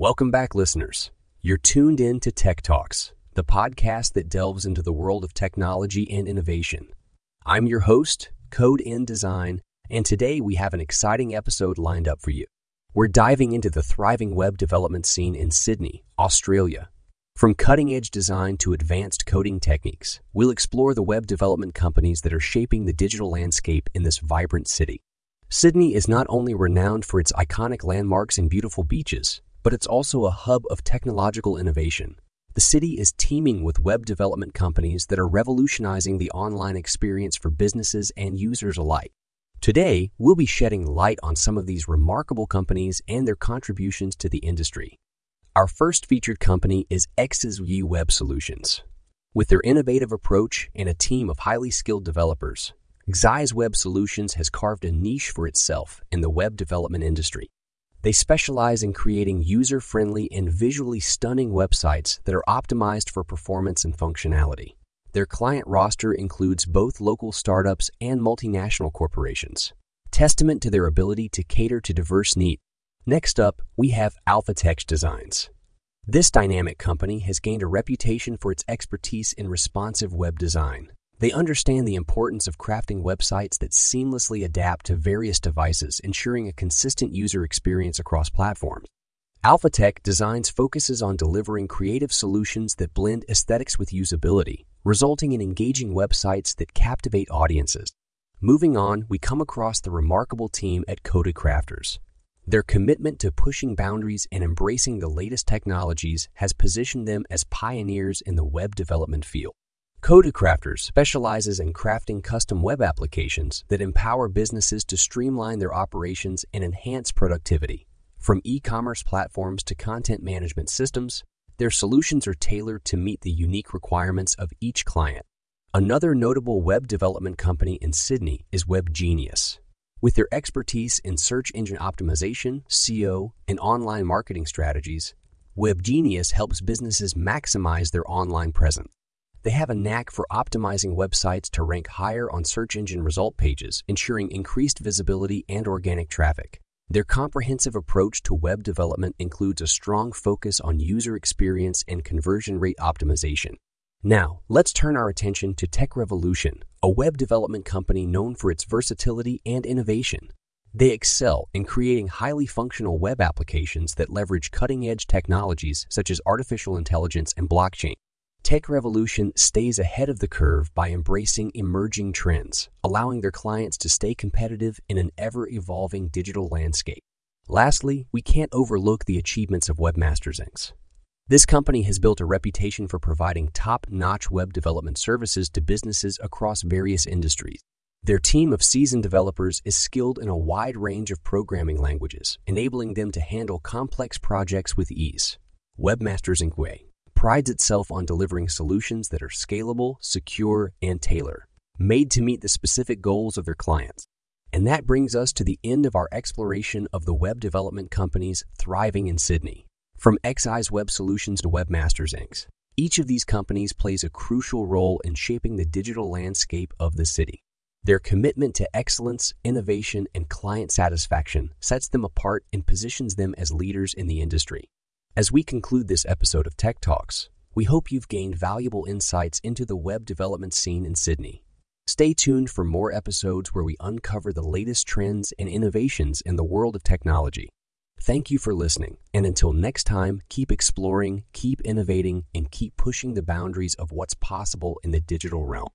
Welcome back, listeners. You're tuned in to Tech Talks, the podcast that delves into the world of technology and innovation. I'm your host, Code in Design, and today we have an exciting episode lined up for you. We're diving into the thriving web development scene in Sydney, Australia. From cutting edge design to advanced coding techniques, we'll explore the web development companies that are shaping the digital landscape in this vibrant city. Sydney is not only renowned for its iconic landmarks and beautiful beaches, but it's also a hub of technological innovation. The city is teeming with web development companies that are revolutionizing the online experience for businesses and users alike. Today, we'll be shedding light on some of these remarkable companies and their contributions to the industry. Our first featured company is XSView Web Solutions. With their innovative approach and a team of highly skilled developers, Xai's Web Solutions has carved a niche for itself in the web development industry. They specialize in creating user friendly and visually stunning websites that are optimized for performance and functionality. Their client roster includes both local startups and multinational corporations, testament to their ability to cater to diverse needs. Next up, we have AlphaTech Designs. This dynamic company has gained a reputation for its expertise in responsive web design. They understand the importance of crafting websites that seamlessly adapt to various devices, ensuring a consistent user experience across platforms. AlphaTech Designs focuses on delivering creative solutions that blend aesthetics with usability, resulting in engaging websites that captivate audiences. Moving on, we come across the remarkable team at Coded Crafters. Their commitment to pushing boundaries and embracing the latest technologies has positioned them as pioneers in the web development field. Coded Crafters specializes in crafting custom web applications that empower businesses to streamline their operations and enhance productivity. From e commerce platforms to content management systems, their solutions are tailored to meet the unique requirements of each client. Another notable web development company in Sydney is WebGenius. With their expertise in search engine optimization, SEO, and online marketing strategies, WebGenius helps businesses maximize their online presence. They have a knack for optimizing websites to rank higher on search engine result pages, ensuring increased visibility and organic traffic. Their comprehensive approach to web development includes a strong focus on user experience and conversion rate optimization. Now, let's turn our attention to Tech Revolution, a web development company known for its versatility and innovation. They excel in creating highly functional web applications that leverage cutting edge technologies such as artificial intelligence and blockchain. Tech Revolution stays ahead of the curve by embracing emerging trends, allowing their clients to stay competitive in an ever evolving digital landscape. Lastly, we can't overlook the achievements of Webmasters Inc. This company has built a reputation for providing top notch web development services to businesses across various industries. Their team of seasoned developers is skilled in a wide range of programming languages, enabling them to handle complex projects with ease. Webmasters Inc. Way prides itself on delivering solutions that are scalable, secure, and tailored, made to meet the specific goals of their clients. And that brings us to the end of our exploration of the web development companies thriving in Sydney. From Xai's Web Solutions to Webmasters Inc., each of these companies plays a crucial role in shaping the digital landscape of the city. Their commitment to excellence, innovation, and client satisfaction sets them apart and positions them as leaders in the industry. As we conclude this episode of Tech Talks, we hope you've gained valuable insights into the web development scene in Sydney. Stay tuned for more episodes where we uncover the latest trends and innovations in the world of technology. Thank you for listening, and until next time, keep exploring, keep innovating, and keep pushing the boundaries of what's possible in the digital realm.